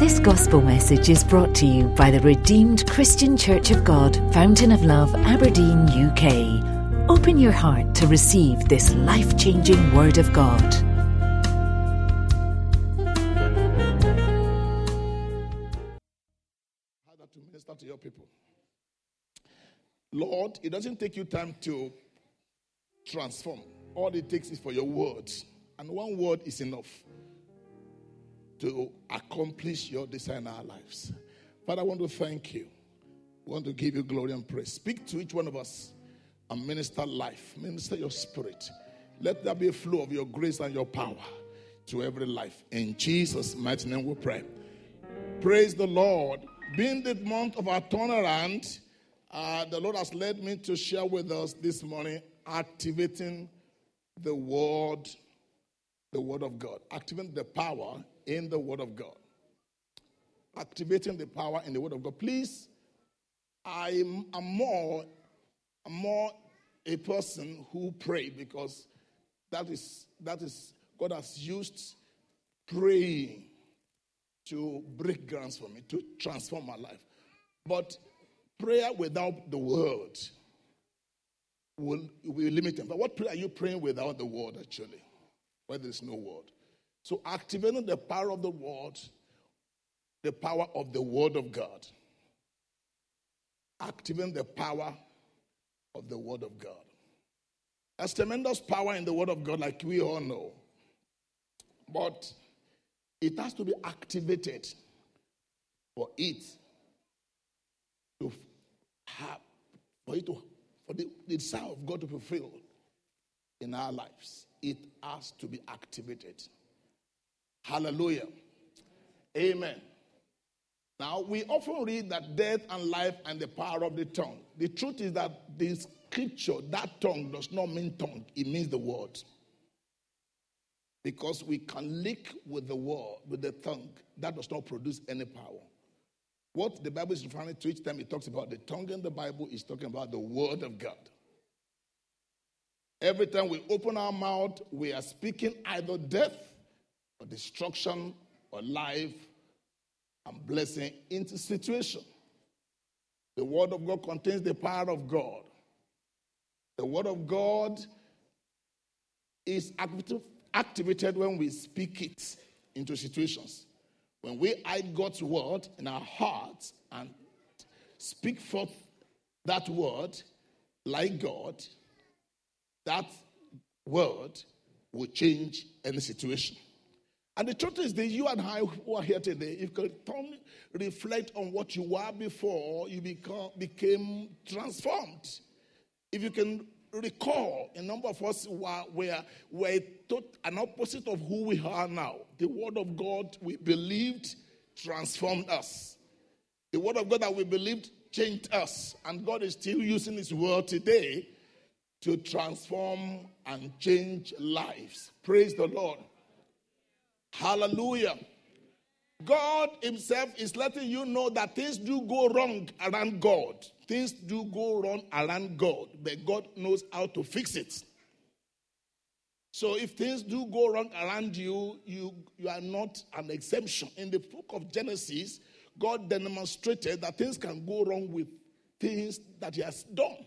This gospel message is brought to you by the Redeemed Christian Church of God, Fountain of Love, Aberdeen, UK. Open your heart to receive this life changing Word of God. That to minister to your people. Lord, it doesn't take you time to transform. All it takes is for your words. And one word is enough to accomplish your desire in our lives. Father, I want to thank you. I want to give you glory and praise. Speak to each one of us and minister life, minister your spirit. Let there be a flow of your grace and your power to every life. In Jesus' mighty name we pray. Praise the Lord. Being the month of our turnaround, uh, the Lord has led me to share with us this morning activating the word, the word of God, activating the power in the word of God, activating the power in the word of God. Please, I'm, I'm more, I'm more a person who pray because that is that is God has used praying to break grounds for me, to transform my life. But prayer without the word will, will limit them. But what prayer are you praying without the word, actually? Where there's no word. So activating the power of the word, the power of the word of God. Activating the power of the word of God. There's tremendous power in the word of God, like we all know. But it has to be activated for it to have, for it to, for the, the desire of God to fulfill in our lives. It has to be activated. Hallelujah. Amen. Now, we often read that death and life and the power of the tongue. The truth is that the scripture, that tongue does not mean tongue, it means the word. Because we can lick with the word, with the tongue, that does not produce any power. What the Bible is referring to each time it talks about the tongue in the Bible is talking about the word of God. Every time we open our mouth, we are speaking either death or destruction or life and blessing into situation. The word of God contains the power of God. The word of God is activated when we speak it into situations. When we hide God's word in our hearts and speak forth that word like God, that word will change any situation. And the truth is that you and I who are here today, if you can reflect on what you were before, you become, became transformed. If you can recall, a number of us were, were, were an opposite of who we are now. The Word of God we believed transformed us. The Word of God that we believed changed us. And God is still using His Word today to transform and change lives. Praise the Lord. Hallelujah. God Himself is letting you know that things do go wrong around God. Things do go wrong around God, but God knows how to fix it. So if things do go wrong around you, you, you are not an exemption. In the book of Genesis, God demonstrated that things can go wrong with things that He has done.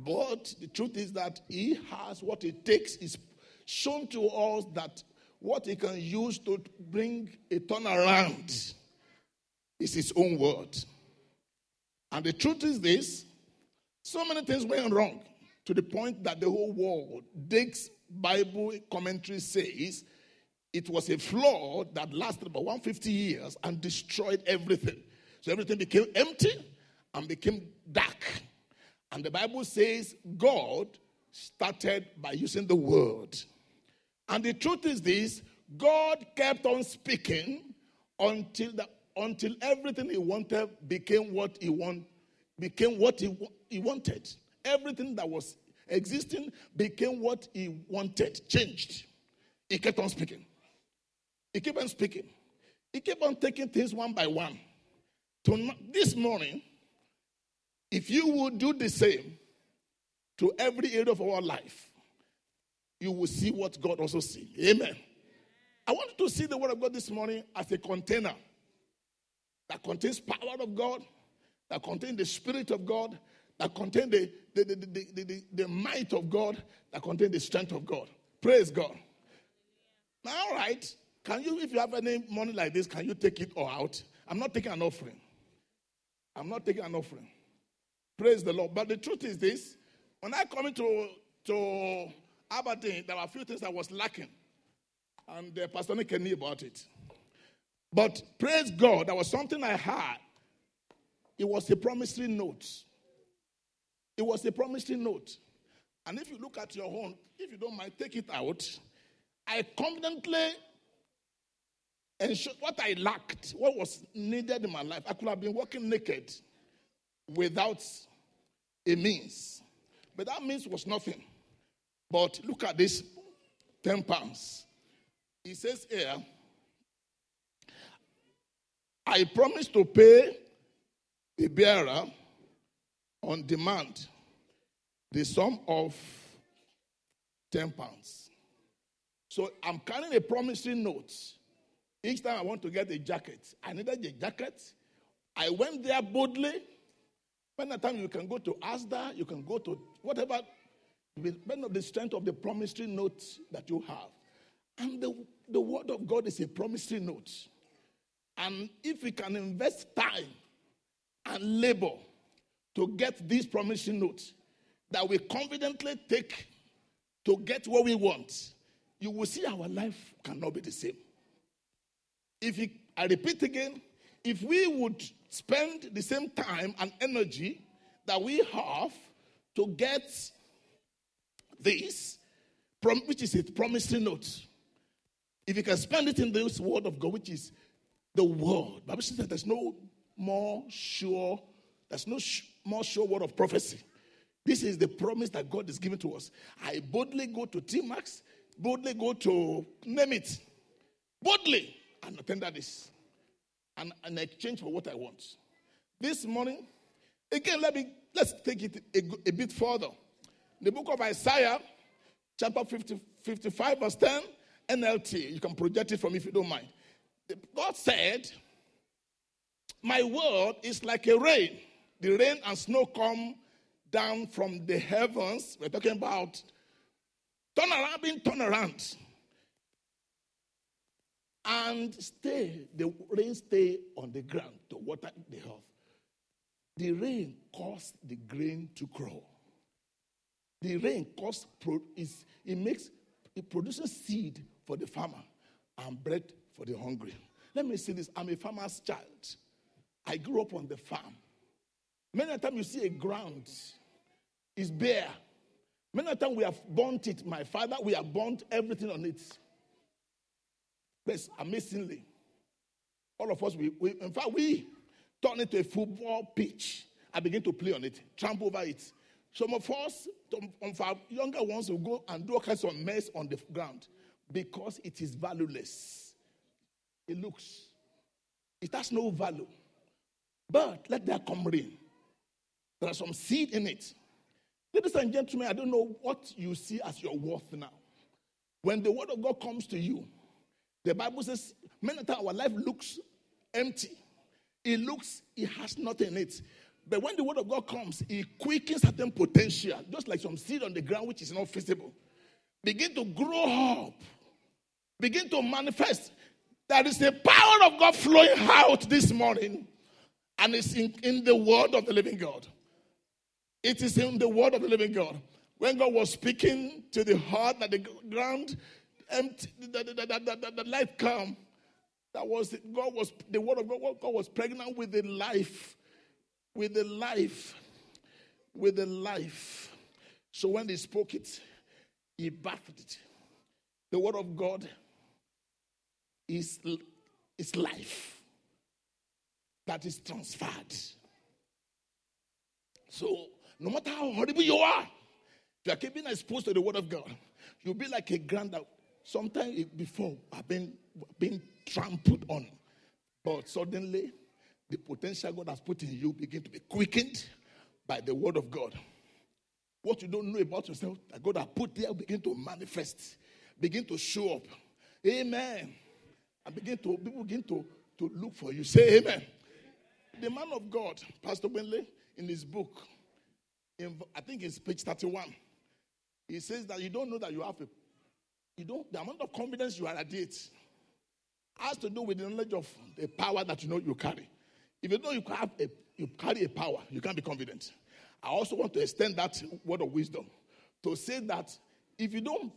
But the truth is that He has what it takes, is shown to us that what he can use to bring a turnaround is his own word. And the truth is this so many things went wrong to the point that the whole world, Dake's Bible commentary says, it was a flood that lasted about 150 years and destroyed everything. So everything became empty and became dark. And the Bible says God started by using the word. And the truth is this God kept on speaking until, the, until everything he wanted became what he want, became what he, he wanted. Everything that was existing became what he wanted, changed. He kept on speaking. He kept on speaking. He kept on taking things one by one. This morning, if you would do the same to every area of our life, you will see what God also sees. Amen. I want you to see the word of God this morning as a container. that contains power of God, that contains the Spirit of God, that contains the, the, the, the, the, might of God, that contains the strength of God. Praise God. Now, all right. Can you, if you have any money like this, can you take it or out? I'm not taking an offering. I'm not taking an offering. Praise the Lord. But the truth is this when I come into to Aberdeen, there were a few things that was lacking. And the pastor Nick knew about it. But praise God, there was something I had. It was a promissory note. It was a promissory note. And if you look at your own, if you don't mind, take it out. I confidently ensured what I lacked, what was needed in my life. I could have been walking naked without a means. But that means was nothing. But look at this 10 pounds. He says here, I promise to pay the bearer on demand the sum of 10 pounds. So I'm carrying a promissory note. Each time I want to get a jacket, I needed a jacket. I went there boldly. When the time you can go to Asda, you can go to whatever, depending on the strength of the promissory note that you have. And the, the word of God is a promissory note. And if we can invest time and labor to get these promissory notes that we confidently take to get what we want, you will see our life cannot be the same. If we, I repeat again, if we would spend the same time and energy that we have to get this, which is a promising note, if you can spend it in this word of God, which is the word, Bible says that there's no more sure, there's no more sure word of prophecy. This is the promise that God is giving to us. I boldly go to T-Max, boldly go to name it, boldly, and attend this, and, and exchange for what I want. This morning, again, let me let's take it a, a bit further. The book of Isaiah, chapter 50, 55, verse 10, NLT. You can project it from if you don't mind. God said, My word is like a rain. The rain and snow come down from the heavens. We're talking about turn around, being turn around. And stay, the rain stay on the ground to water the earth. The rain caused the grain to grow. The rain causes is it makes it produces seed for the farmer and bread for the hungry. Let me say this: I'm a farmer's child. I grew up on the farm. Many times you see a ground is bare. Many times we have burnt it. My father, we have burnt everything on it. But amazingly, all of us, we, we in fact, we turn it to a football pitch I begin to play on it, trample over it. Some of us, um, some of our younger ones, will go and do all kinds of mess on the ground because it is valueless. It looks, it has no value. But let there come rain. There are some seed in it. Ladies and gentlemen, I don't know what you see as your worth now. When the word of God comes to you, the Bible says many times our life looks empty. It looks, it has nothing in it. But when the word of God comes, it quickens certain potential, just like some seed on the ground which is not visible. Begin to grow up, begin to manifest. There is the power of God flowing out this morning, and it's in, in the word of the living God. It is in the word of the living God. When God was speaking to the heart, that the ground empty, the, the, the, the, light come, that was God was the word of God. God was pregnant with the life with the life, with the life. So when they spoke it, he bathed it. The word of God is, is life that is transferred. So no matter how horrible you are, if you are keeping exposed to the word of God, you'll be like a ground sometimes before I've been, been trampled on. But suddenly the potential God has put in you begin to be quickened by the word of God. What you don't know about yourself that God has put there begin to manifest, begin to show up. Amen. And begin to people begin to, to look for you. Say amen. The man of God, Pastor Benley, in his book, in, I think it's page 31, he says that you don't know that you have a, you don't, the amount of confidence you are at it has to do with the knowledge of the power that you know you carry. If you know you have a, you carry a power, you can't be confident. I also want to extend that word of wisdom to say that if you don't,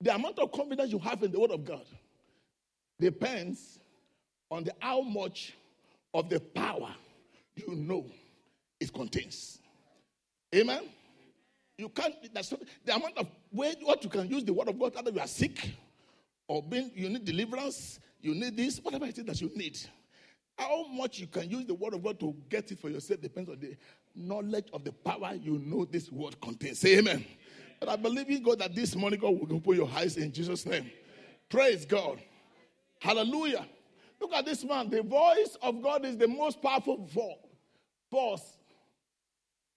the amount of confidence you have in the word of God depends on the how much of the power you know it contains. Amen. You can't. That's the amount of what you can use the word of God. Either you are sick, or being you need deliverance, you need this, whatever it is that you need. How much you can use the word of God to get it for yourself depends on the knowledge of the power you know this word contains. Say amen. But I believe in God that this morning God will open your eyes in Jesus' name. Praise God. Hallelujah. Look at this man. The voice of God is the most powerful force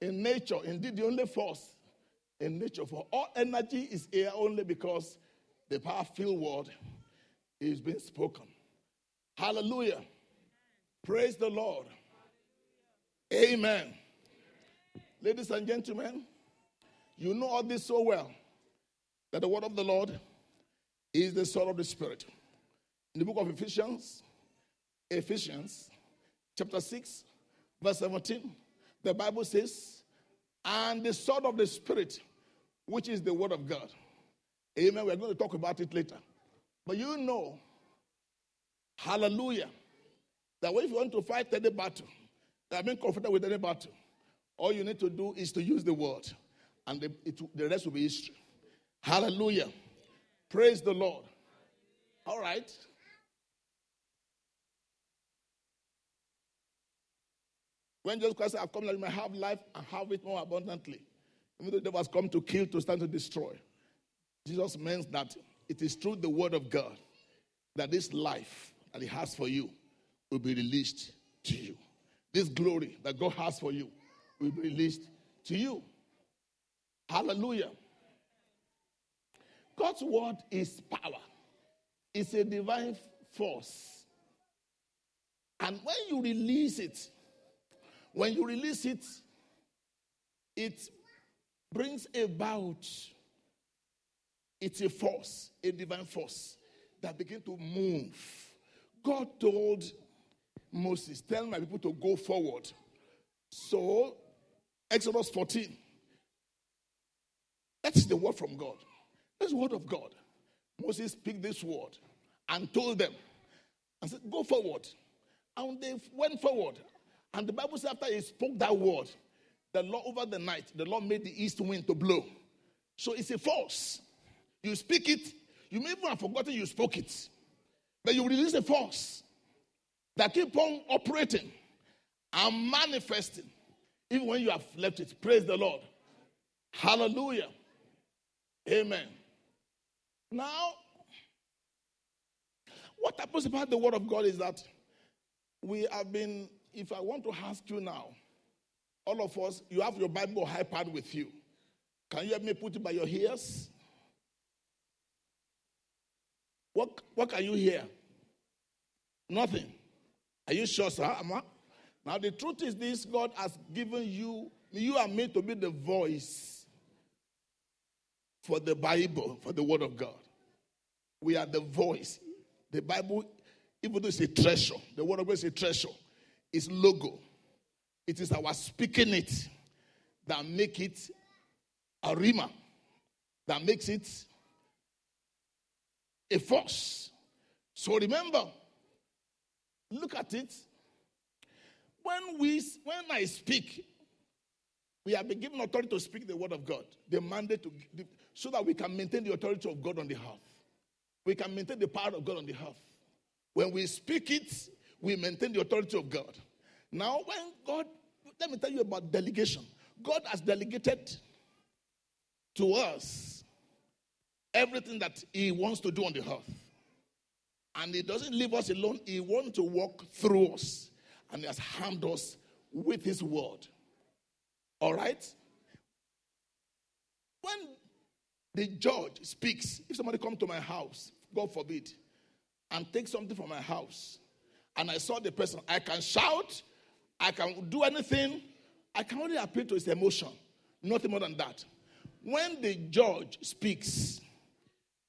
in nature. Indeed, the only force in nature for all energy is here only because the power filled word is being spoken. Hallelujah. Praise the Lord. Amen. Ladies and gentlemen, you know all this so well that the word of the Lord is the sword of the Spirit. In the book of Ephesians, Ephesians chapter 6, verse 17, the Bible says, and the sword of the Spirit, which is the word of God. Amen. We're going to talk about it later. But you know, hallelujah, that if you want to fight any battle, that being confident with any battle, all you need to do is to use the word, and the, it, the rest will be history. Hallelujah. Praise the Lord. All right. When Jesus Christ said, I've come that you may have life and have it more abundantly. Even though the devil has come to kill, to stand to destroy. Jesus means that it is through the word of God that this life that he has for you will be released to you. This glory that God has for you will be released to you. Hallelujah. God's word is power, it's a divine force. And when you release it, when you release it, it brings about it's a force, a divine force that begin to move. God told Moses, Tell my people to go forward. So, Exodus 14. That's the word from God. That's the word of God. Moses picked this word and told them and said, Go forward. And they went forward. And the Bible says, after he spoke that word, the Lord over the night, the Lord made the east wind to blow. So it's a force. You speak it, you may even have forgotten you spoke it. But you release a force that keep on operating and manifesting even when you have left it. Praise the Lord. Hallelujah. Amen. Now, what happens about the word of God is that we have been if I want to ask you now, all of us, you have your Bible iPad with you. Can you help me put it by your ears? What, what can you hear? Nothing. Are you sure, sir? Now, the truth is this God has given you, you are made to be the voice for the Bible, for the Word of God. We are the voice. The Bible, even though it's a treasure, the Word of God is a treasure is logo. It is our speaking it that make it a rhema, that makes it a force. So remember, look at it. When we when I speak, we have been given authority to speak the word of God. The mandate to so that we can maintain the authority of God on the earth. We can maintain the power of God on the earth. When we speak it, we maintain the authority of God. Now, when God, let me tell you about delegation. God has delegated to us everything that He wants to do on the earth. And He doesn't leave us alone, He wants to walk through us. And He has harmed us with His word. All right? When the judge speaks, if somebody come to my house, God forbid, and take something from my house, and I saw the person, I can shout, I can do anything. I can only appeal to his emotion, nothing more than that. When the judge speaks,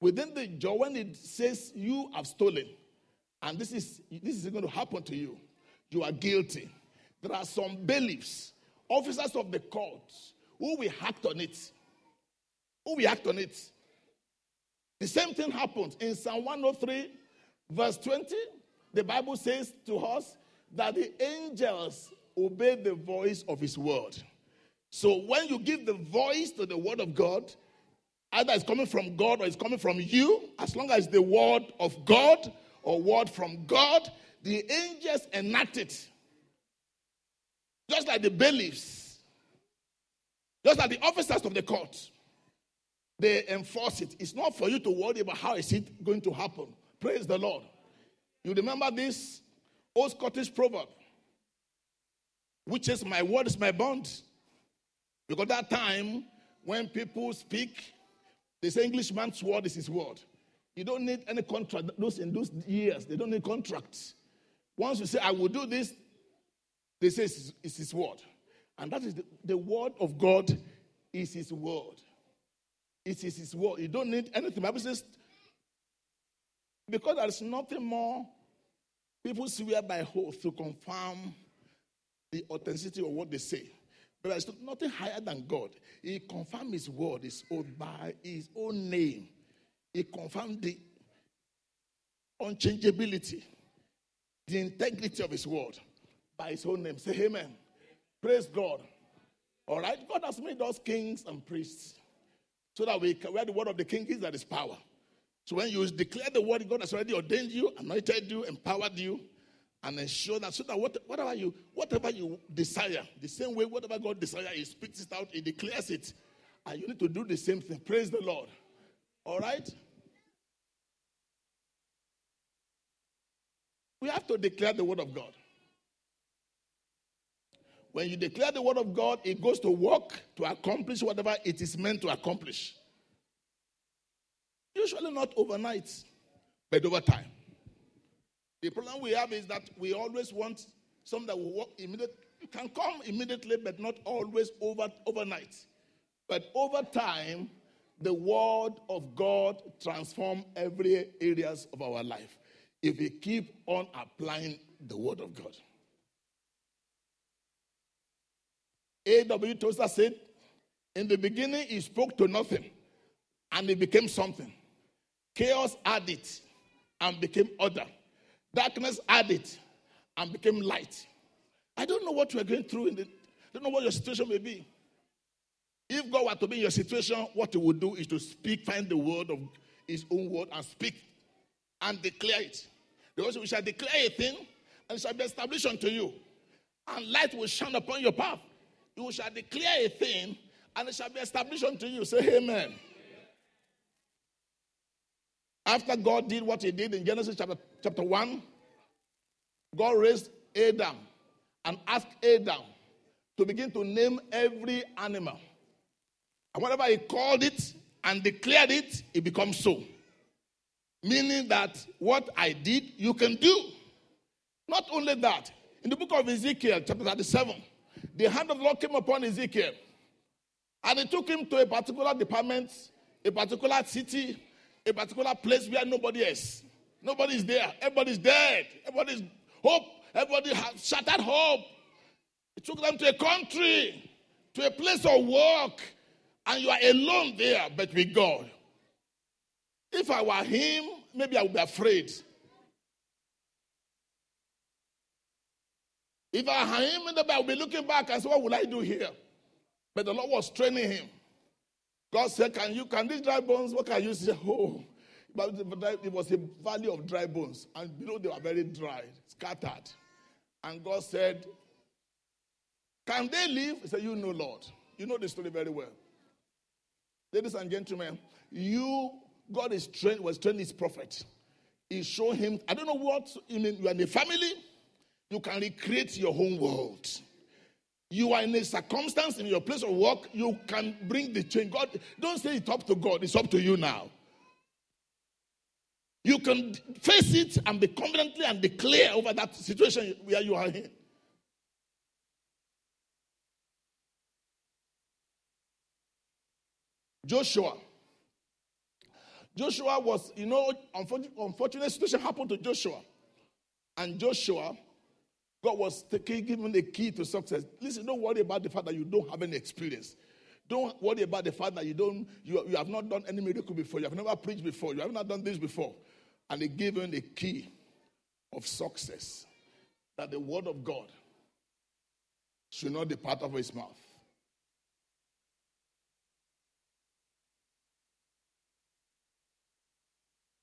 within the judge, when it says you have stolen, and this is this is going to happen to you, you are guilty. There are some bailiffs, officers of the court, who will act on it. Who will act on it? The same thing happens in Psalm 103, verse 20. The Bible says to us that the angels obey the voice of his word. So when you give the voice to the word of God, either it's coming from God or it's coming from you, as long as the word of God or word from God, the angels enact it. Just like the bailiffs, just like the officers of the court, they enforce it. It's not for you to worry about how is it going to happen. Praise the Lord. You remember this old Scottish proverb, which is my word is my bond. Because that time, when people speak, they say Englishman's word is his word. You don't need any contract. Those in those years, they don't need contracts. Once you say, I will do this, they say it's, it's his word. And that is the, the word of God is his word. It is his word. You don't need anything. Bible says, because there is nothing more, people swear by oath to confirm the authenticity of what they say. But there's nothing higher than God. He confirmed his word, his oath, by his own name. He confirmed the unchangeability, the integrity of his word by his own name. Say amen. Praise God. All right. God has made us kings and priests so that we can, where the word of the king is, that is power. So when you declare the word, God has already ordained you, anointed you, empowered you, and ensure that so that what, whatever you whatever you desire, the same way whatever God desires, He speaks it out, He declares it, and you need to do the same thing. Praise the Lord. All right. We have to declare the word of God. When you declare the word of God, it goes to work to accomplish whatever it is meant to accomplish. Usually not overnight, but over time. The problem we have is that we always want something that will work immediately. Can come immediately, but not always over overnight. But over time, the word of God transform every areas of our life if we keep on applying the word of God. A.W. Tozer said, In the beginning, he spoke to nothing and it became something. Chaos had it and became order. Darkness added and became light. I don't know what you are going through in the, I don't know what your situation may be. If God were to be in your situation, what he would do is to speak, find the word of his own word and speak and declare it. Because we shall declare a thing and it shall be established unto you. And light will shine upon your path you shall declare a thing and it shall be established unto you. Say amen. After God did what he did in Genesis chapter, chapter 1, God raised Adam and asked Adam to begin to name every animal. And whatever he called it and declared it, it becomes so. Meaning that what I did, you can do. Not only that, in the book of Ezekiel, chapter 37, the hand of the Lord came upon Ezekiel. And he took him to a particular department, a particular city, a particular place where nobody is. Nobody is there. Everybody's dead. Everybody's hope. Everybody has shattered hope. It took them to a country, to a place of work, and you are alone there, but with God. If I were him, maybe I would be afraid. If I had him Bible, I would be looking back and say, What will I do here? But the Lord was training him. God said, Can you can these dry bones? What can you say? Oh, but it was a valley of dry bones, and below they were very dry, scattered. And God said, Can they live? He said, You know, Lord. You know the story very well. Ladies and gentlemen, you, God is trained, was trained his prophet. He showed him, I don't know what, you mean, you are in a family, you can recreate your own world. You are in a circumstance in your place of work, you can bring the change. God, don't say it's up to God, it's up to you now. You can face it and be confidently and declare over that situation where you are in. Joshua. Joshua was, you know, unfortunate, unfortunate situation happened to Joshua. And Joshua God was taking, giving the key to success. Listen, don't worry about the fact that you don't have any experience. Don't worry about the fact that you don't, you, you have not done any miracle before. You have never preached before. You have not done this before. And they gave him the key of success. That the word of God should not depart of his mouth.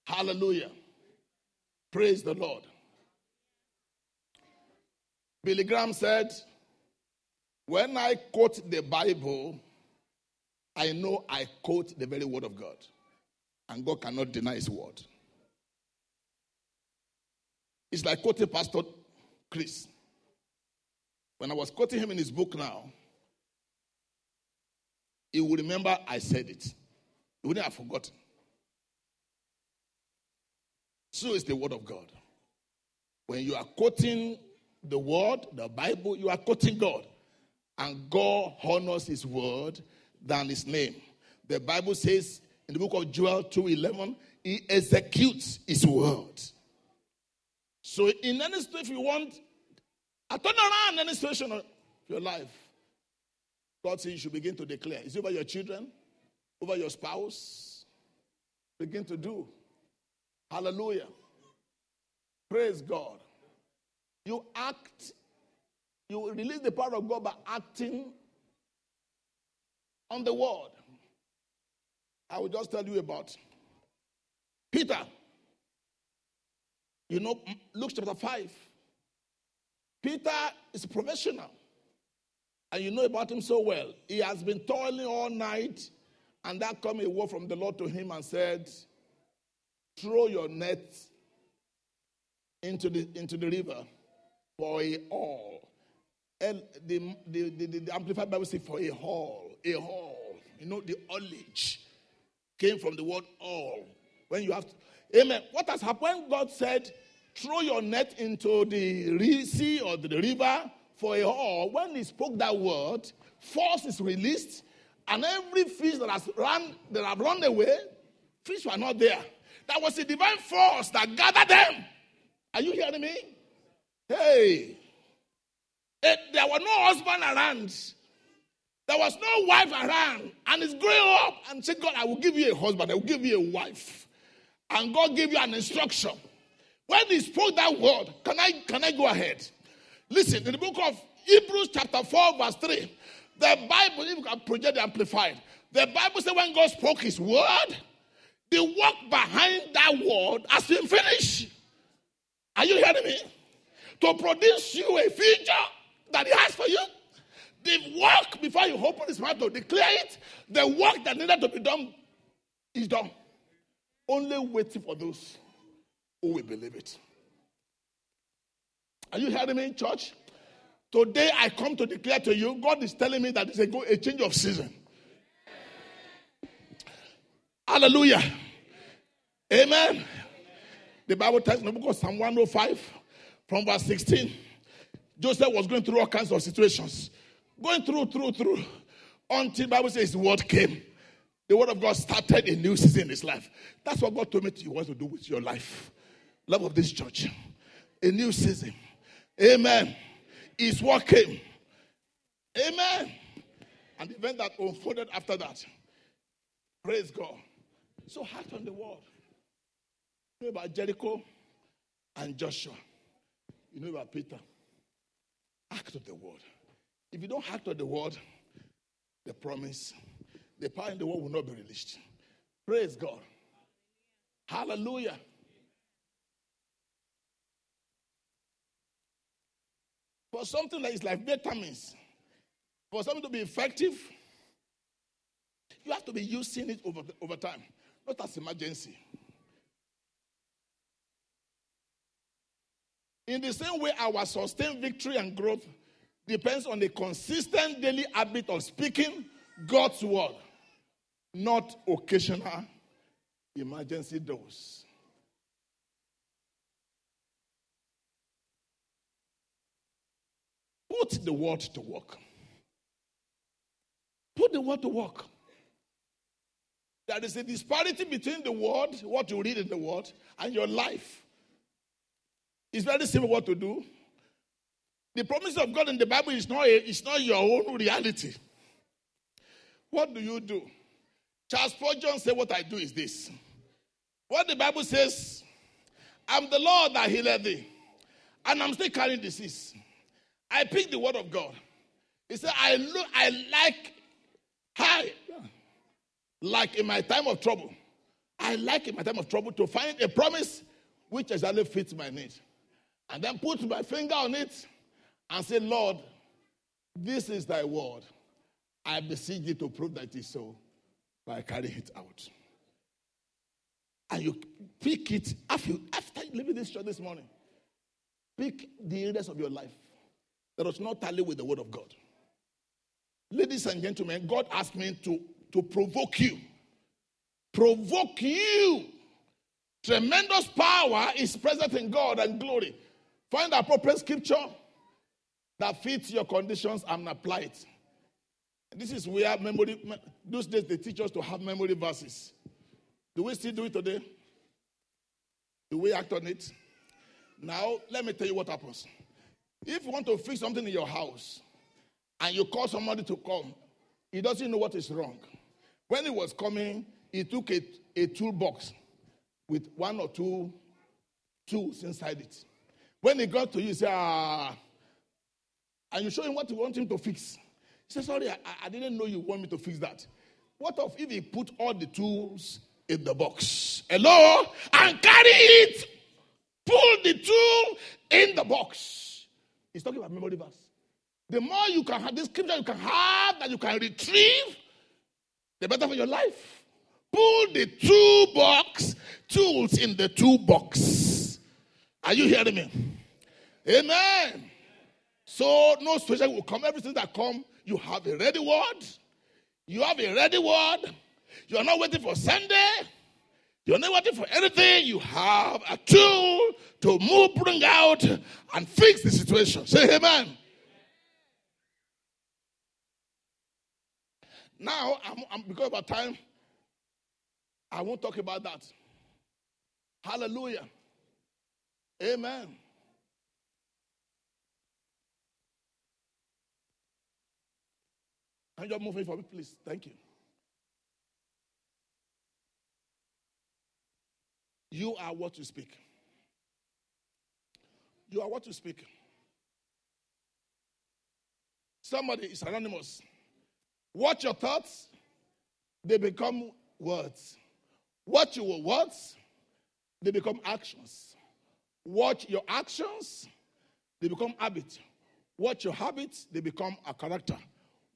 Hallelujah. Praise the Lord. Billy Graham said, When I quote the Bible, I know I quote the very word of God. And God cannot deny his word. It's like quoting Pastor Chris. When I was quoting him in his book now, he will remember I said it. He wouldn't have forgotten. So is the word of God. When you are quoting the word, the Bible, you are quoting God. And God honors his word than his name. The Bible says in the book of Joel 2:11, he executes his word. So in any situation, if you want a turnaround any situation of your life, God says you should begin to declare. Is it over your children? Over your spouse? Begin to do. Hallelujah. Praise God. You act, you release the power of God by acting on the word. I will just tell you about Peter. You know, Luke chapter 5. Peter is a professional. And you know about him so well. He has been toiling all night, and that come a word from the Lord to him and said, Throw your net into the, into the river for a haul. And the, the, the, the Amplified Bible says for a haul, a haul. You know, the haulage came from the word all. When you have to, amen. What has happened? God said, throw your net into the sea or the river for a haul, when he spoke that word, force is released, and every fish that has run, that have run away, fish were not there. That was a divine force that gathered them. Are you hearing me? Hey, it, there were no husband around. There was no wife around. And he's growing up and said, God, I will give you a husband, I will give you a wife. And God gave you an instruction. When he spoke that word, can I can I go ahead? Listen, in the book of Hebrews, chapter 4, verse 3, the Bible, if you can project the amplified, the Bible says when God spoke his word, the work behind that word has been finished. Are you hearing me? To produce you a future that He has for you. The work before you open His mouth to declare it, the work that needed to be done is done. Only waiting for those who will believe it. Are you hearing me, in church? Today I come to declare to you, God is telling me that it's a, a change of season. Hallelujah. Amen. The Bible tells book of Psalm 105 from verse 16. Joseph was going through all kinds of situations. Going through, through, through. Until Bible says the word came. The word of God started a new season in his life. That's what God told me he wants to do with your life. Love of this church. A new season. Amen. His word came. Amen. And the event that unfolded after that. Praise God. So act on the. You about Jericho and Joshua. You know about Peter. Act of the word. If you don't act on the word, the promise, the power in the word will not be released. Praise God. Hallelujah. For something that is like vitamins, for something to be effective, you have to be using it over, over time, not as emergency. In the same way, our sustained victory and growth depends on the consistent daily habit of speaking God's word, not occasional emergency dose. Put the word to work. Put the word to work. There is a disparity between the word, what you read in the word, and your life. It's very simple what to do. The promise of God in the Bible is not, a, it's not your own reality. What do you do? Charles Spurgeon said, What I do is this. What the Bible says, I'm the Lord that healed thee, and I'm still carrying disease. I pick the word of God. He said, I look, I like high, like in my time of trouble. I like in my time of trouble to find a promise which exactly fits my need. And then put my finger on it and say, Lord, this is thy word. I beseech thee to prove that it is so by carrying it out. And you pick it after, after leaving this church this morning. Pick the areas of your life that does not tally with the word of God. Ladies and gentlemen, God asked me to, to provoke you. Provoke you. Tremendous power is present in God and glory. Find the appropriate scripture that fits your conditions and apply it. This is where memory, those days they teach us to have memory verses. Do we still do it today? Do we act on it? Now, let me tell you what happens. If you want to fix something in your house and you call somebody to come, he doesn't know what is wrong. When he was coming, he took a, a toolbox with one or two tools inside it. When he got to you, he said, ah, and you show him what you want him to fix. He said, Sorry, I, I didn't know you want me to fix that. What if he put all the tools in the box? Hello? And carry it. Pull the tool in the box. He's talking about memory verse. The more you can have this scripture, you can have that you can retrieve, the better for your life. Pull the toolbox, tools in the toolbox. Are you hearing me? Amen. So no situation will come. Everything that come, you have a ready word. You have a ready word. You are not waiting for Sunday. You're not waiting for anything. You have a tool to move, bring out, and fix the situation. Say amen. Now, I'm, I'm, because of our time, I won't talk about that. Hallelujah. Amen. Can you move in for me, please? Thank you. You are what you speak. You are what you speak. Somebody is anonymous. Watch your thoughts, they become words. Watch your words, they become actions. Watch your actions, they become habits. Watch your habits, they become a character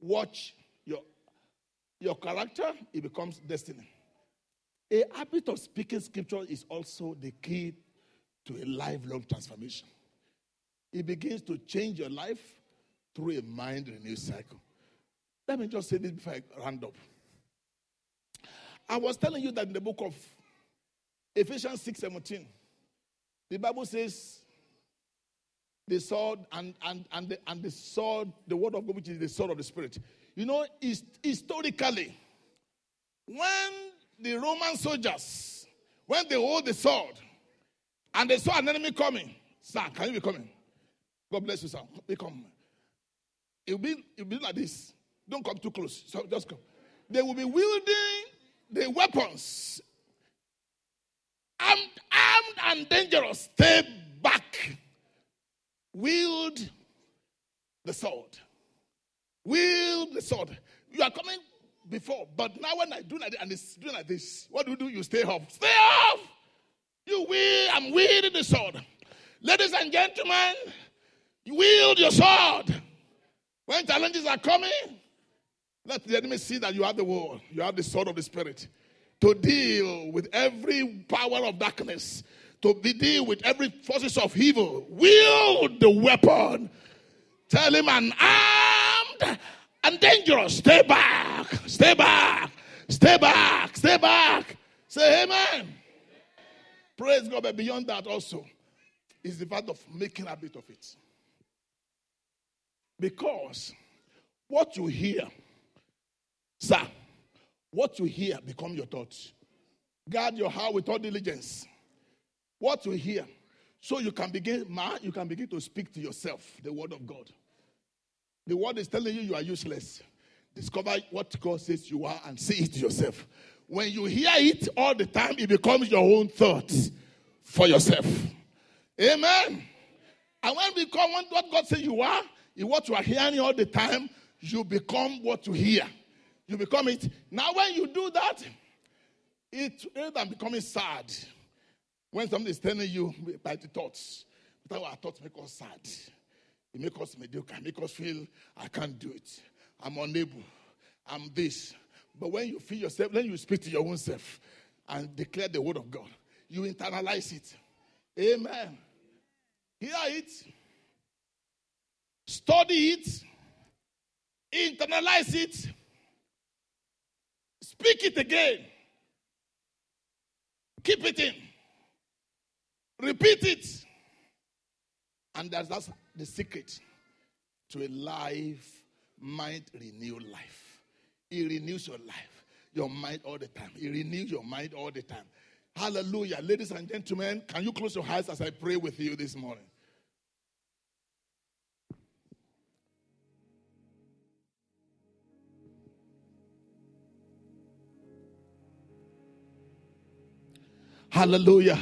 watch your, your character, it becomes destiny. A habit of speaking scripture is also the key to a lifelong transformation. It begins to change your life through a mind renewed cycle. Let me just say this before I round up. I was telling you that in the book of Ephesians 6 17, the Bible says, the sword and, and, and, the, and the sword, the word of God, which is the sword of the Spirit. You know, historically, when the Roman soldiers, when they hold the sword and they saw an enemy coming, sir, can you be coming? God bless you, sir. They come. It will be, it will be like this. Don't come too close. So just come. They will be wielding the weapons. Armed, armed and dangerous. Stay back wield the sword. Wield the sword. You are coming before, but now when I do like this, and it's doing like this, what do you do? You stay off. Stay off! You wield, I'm wielding the sword. Ladies and gentlemen, wield your sword. When challenges are coming, let the enemy see that you have the word, you have the sword of the Spirit to deal with every power of darkness to deal with every forces of evil. Wield the weapon. Tell him I'm armed and dangerous. Stay back. Stay back. Stay back. Stay back. Say amen. Praise God. But beyond that also is the fact of making a bit of it. Because what you hear, sir, What you hear become your thoughts. Guard your heart with all diligence. What you hear. So you can begin, man, you can begin to speak to yourself the word of God. The word is telling you you are useless. Discover what God says you are and say it to yourself. When you hear it all the time, it becomes your own thoughts for yourself. Amen. And when you become what God says you are, in what you are hearing all the time, you become what you hear. You become it. Now, when you do that, it rather than becoming sad, when somebody is telling you by the thoughts, that our thoughts make us sad. It makes us mediocre, make us feel I can't do it. I'm unable. I'm this. But when you feel yourself, then you speak to your own self and declare the word of God. You internalize it. Amen. Hear it. Study it. Internalize it. Speak it again. Keep it in. Repeat it. And that's, that's the secret to a life, mind renewed life. It renews your life, your mind all the time. It renews your mind all the time. Hallelujah. Ladies and gentlemen, can you close your eyes as I pray with you this morning? Hallelujah.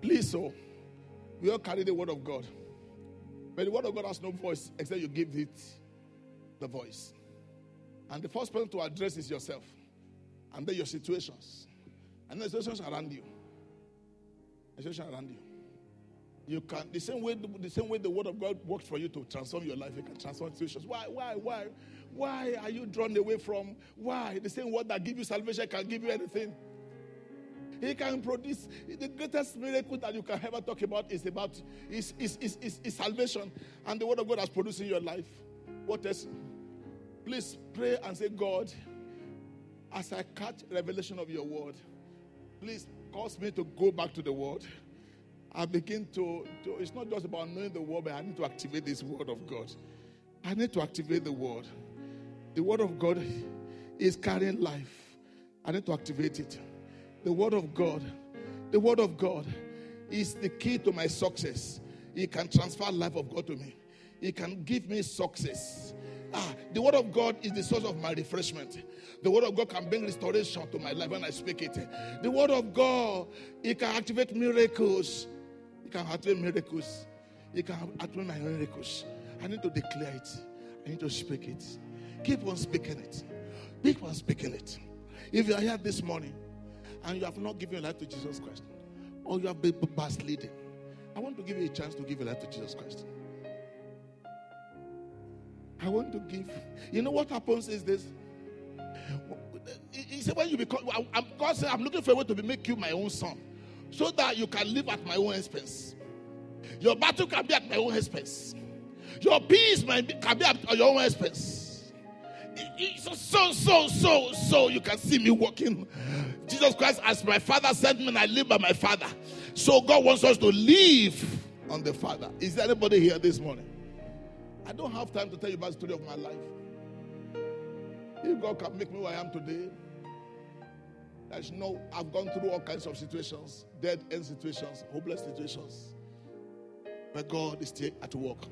Please, so we all carry the word of God. But the word of God has no voice except you give it the voice. And the first person to address is yourself. And then your situations. And the situations around you. The situations around you. You can the same way the same way the word of God works for you to transform your life, it can transform situations. Why, why, why? Why are you drawn away from why? The same word that gives you salvation can give you anything. He can produce the greatest miracle that you can ever talk about is about is, is, is, is, is salvation. And the word of God has produced in your life. What else? Please pray and say, God, as I catch revelation of your word, please cause me to go back to the word. I begin to, to, it's not just about knowing the word, but I need to activate this word of God. I need to activate the word. The word of God is carrying life. I need to activate it. The Word of God, the Word of God is the key to my success. It can transfer life of God to me. It can give me success. Ah, the word of God is the source of my refreshment. The word of God can bring restoration to my life when I speak it. The word of God, it can activate miracles. It can activate miracles. It can activate my miracles. I need to declare it. I need to speak it. Keep on speaking it. Keep on speaking it. If you are here this morning and you have not given your life to Jesus Christ, or you have been backsliding, I want to give you a chance to give your life to Jesus Christ. I want to give. You know what happens is this. He said, when you become, God said, I'm looking for a way to make you my own son, so that you can live at my own expense. Your battle can be at my own expense. Your peace can be at your own expense. So, so, so, so, so you can see me walking. Jesus Christ, as my father sent me, and I live by my father. So God wants us to live on the Father. Is there anybody here this morning? I don't have time to tell you about the story of my life. If God can make me who I am today, there's no, I've gone through all kinds of situations, dead end situations, hopeless situations. But God is still at work.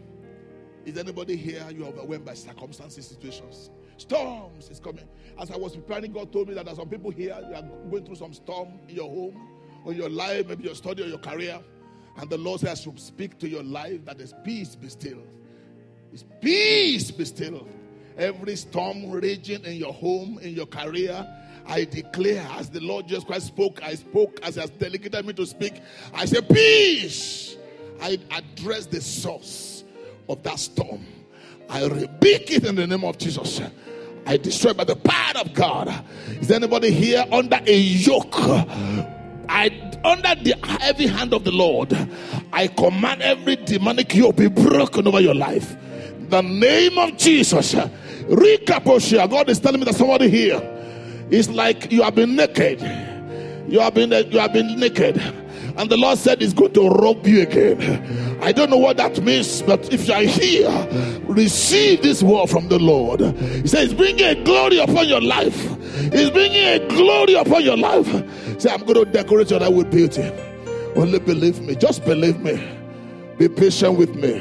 Is anybody here you are overwhelmed by circumstances, situations? Storms is coming. As I was preparing, God told me that there's some people here, you are going through some storm in your home, or your life, maybe your study or your career. And the Lord says, I should speak to your life that there's peace be still. It's peace be still. Every storm raging in your home, in your career, I declare as the Lord Jesus Christ spoke, I spoke as He has delegated me to speak. I say, Peace. I address the source of that storm. I rebuke it in the name of Jesus. I destroy by the power of God. Is anybody here under a yoke? I under the heavy hand of the Lord. I command every demonic yoke be broken over your life. The name of Jesus. Rikaposhia. God is telling me that somebody here is like you have been naked. You have been you have been naked. And the Lord said He's going to rob you again. I don't know what that means, but if you are here, receive this word from the Lord. He says, bringing a glory upon your life. He's bringing a glory upon your life. Say, I'm going to decorate your life with beauty. Only believe me. Just believe me. Be patient with me.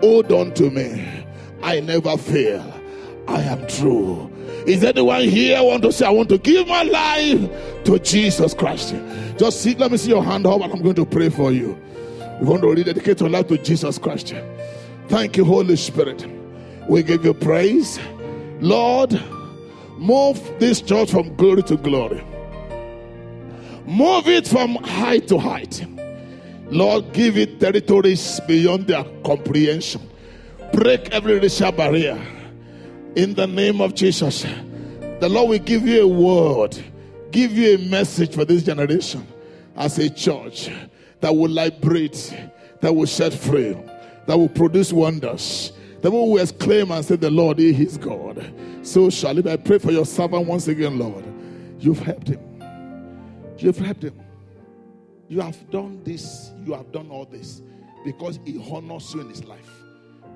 Hold on to me. I never fail. I am true. Is anyone here want to say, I want to give my life to Jesus Christ? Just sit, let me see your hand up, and I'm going to pray for you. You want to rededicate your life to Jesus Christ. Thank you, Holy Spirit. We give you praise. Lord, move this church from glory to glory. Move it from height to height. Lord, give it territories beyond their comprehension. Break every racial barrier. In the name of Jesus, the Lord will give you a word, give you a message for this generation as a church that will liberate, that will set free, that will produce wonders. The one who exclaim and say, The Lord is his God. So shall it. I pray for your servant once again, Lord. You've helped him. You've helped him. You have done this, you have done all this because he honors you in his life.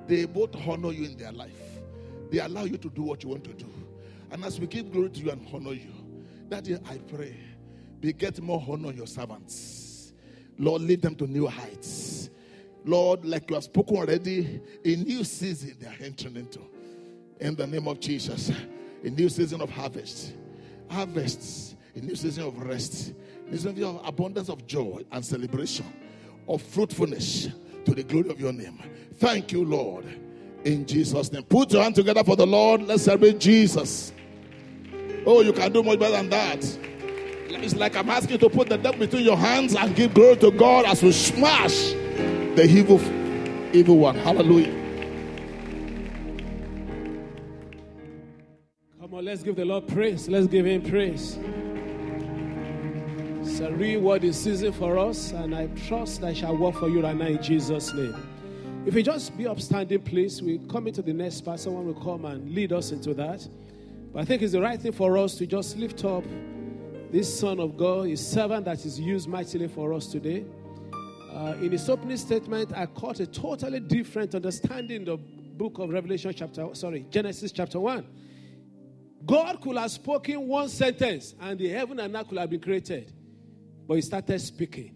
They both honor you in their life. They allow you to do what you want to do. And as we give glory to you and honor you, that is, I pray, be get more honor on your servants. Lord, lead them to new heights. Lord, like you have spoken already, a new season they are entering into. In the name of Jesus, a new season of harvest. Harvests, a new season of rest, a new season of abundance of joy and celebration, of fruitfulness to the glory of your name. Thank you, Lord in Jesus' name. Put your hand together for the Lord. Let's celebrate Jesus. Oh, you can do much better than that. It's like I'm asking you to put the devil between your hands and give glory to God as we smash the evil, evil one. Hallelujah. Come on, let's give the Lord praise. Let's give him praise. It's a reward season for us, and I trust I shall work for you right now in Jesus' name. If we just be upstanding, please, we come into the next part. Someone will come and lead us into that. But I think it's the right thing for us to just lift up this Son of God, his servant that is used mightily for us today. Uh, in his opening statement, I caught a totally different understanding the book of Revelation, chapter sorry, Genesis chapter one. God could have spoken one sentence, and the heaven and earth could have been created, but he started speaking.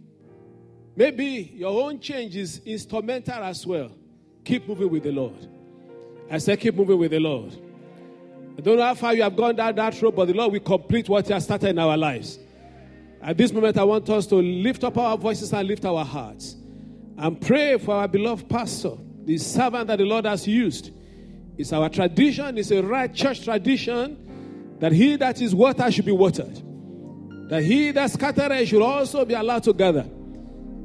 Maybe your own change is instrumental as well. Keep moving with the Lord. I said, keep moving with the Lord. Don't know how far you have gone down that road, but the Lord will complete what He has started in our lives. At this moment, I want us to lift up our voices and lift our hearts and pray for our beloved pastor, the servant that the Lord has used. It's our tradition, it's a right church tradition that he that is watered should be watered, that he that scattered should also be allowed to gather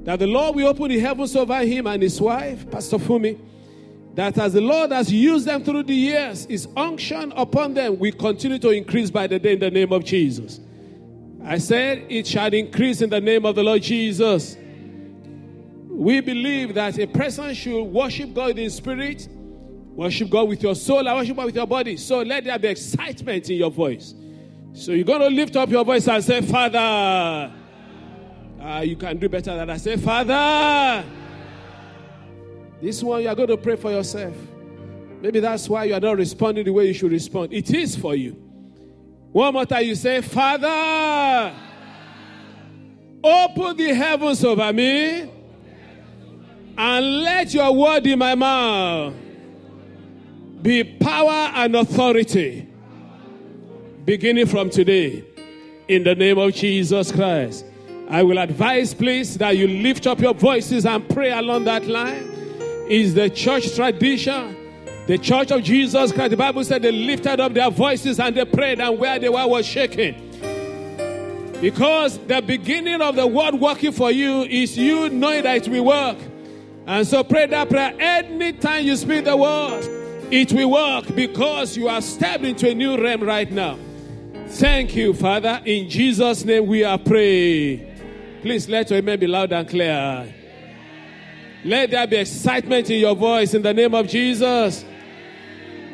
that the Lord will open the heavens over him and his wife, Pastor Fumi, that as the Lord has used them through the years, his unction upon them will continue to increase by the day in the name of Jesus. I said it shall increase in the name of the Lord Jesus. We believe that a person should worship God in spirit, worship God with your soul, and worship God with your body. So let there be excitement in your voice. So you're going to lift up your voice and say, Father, uh, you can do better than I say, Father. This one you are going to pray for yourself. Maybe that's why you are not responding the way you should respond. It is for you. One more time, you say, Father, open the heavens over me and let your word in my mouth be power and authority beginning from today in the name of Jesus Christ. I will advise, please, that you lift up your voices and pray along that line. Is the church tradition. The church of Jesus Christ, the Bible said they lifted up their voices and they prayed, and where they were was shaking. Because the beginning of the word working for you is you knowing that it will work. And so pray that prayer. Anytime you speak the word, it will work because you are stepped into a new realm right now. Thank you, Father. In Jesus' name we are praying. Please let your amen be loud and clear. Let there be excitement in your voice in the name of Jesus.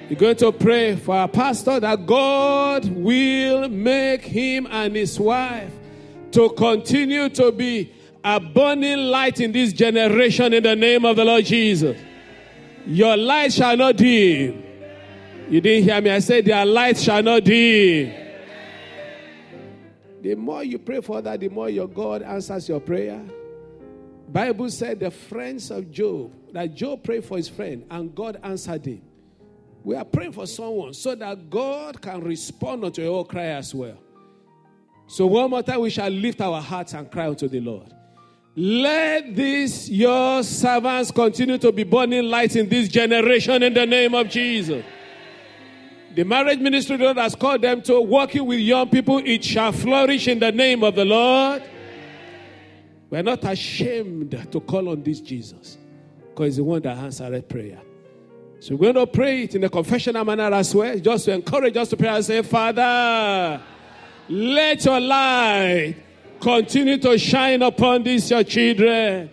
You're going to pray for our pastor that God will make him and his wife to continue to be a burning light in this generation in the name of the Lord Jesus. Your light shall not dim. You didn't hear me. I said, Their light shall not dim. The more you pray for that, the more your God answers your prayer. Bible said the friends of Job, that Job prayed for his friend and God answered him. We are praying for someone so that God can respond unto your cry as well. So one more time, we shall lift our hearts and cry unto the Lord. Let these your servants continue to be burning light in this generation in the name of Jesus. The marriage ministry Lord has called them to working with young people, it shall flourish in the name of the Lord. We're not ashamed to call on this Jesus because he's the one that answered prayer. So we're going to pray it in a confessional manner as well, just to encourage us to pray and say, Father, let your light continue to shine upon these your children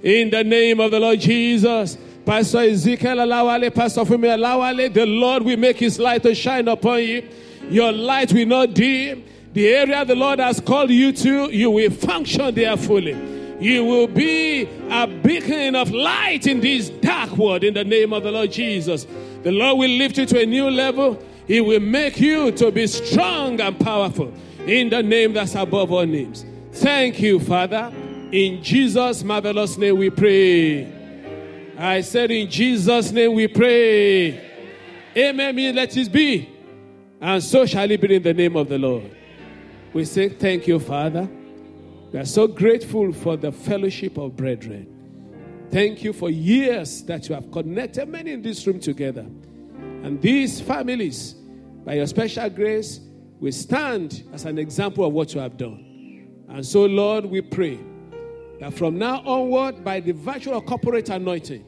in the name of the Lord Jesus. Pastor Ezekiel Alawale, Pastor Fumi Alawale, the Lord will make his light to shine upon you. Your light will not dim. The area the Lord has called you to, you will function there fully. You will be a beacon of light in this dark world in the name of the Lord Jesus. The Lord will lift you to a new level. He will make you to be strong and powerful in the name that's above all names. Thank you, Father. In Jesus' marvelous name we pray. I said, In Jesus' name we pray. Amen. Let it be. And so shall it be in the name of the Lord. We say, Thank you, Father. We are so grateful for the fellowship of brethren. Thank you for years that you have connected many in this room together. And these families, by your special grace, we stand as an example of what you have done. And so, Lord, we pray that from now onward, by the virtue of corporate anointing,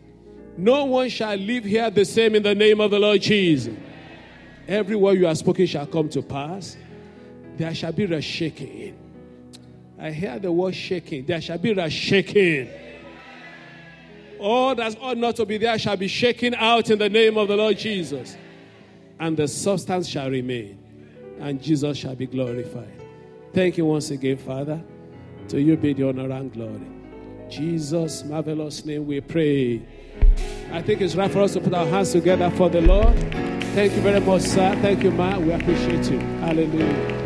no one shall live here the same in the name of the Lord Jesus. Every word you have spoken shall come to pass. There shall be a shaking. I hear the word shaking. There shall be a shaking. All that's ought not to be there shall be shaken out in the name of the Lord Jesus. And the substance shall remain. And Jesus shall be glorified. Thank you once again, Father. To you be the honor and glory. Jesus' marvelous name we pray. I think it's right for us to put our hands together for the Lord. Thank you very much, sir. Thank you, ma. We appreciate you. Hallelujah.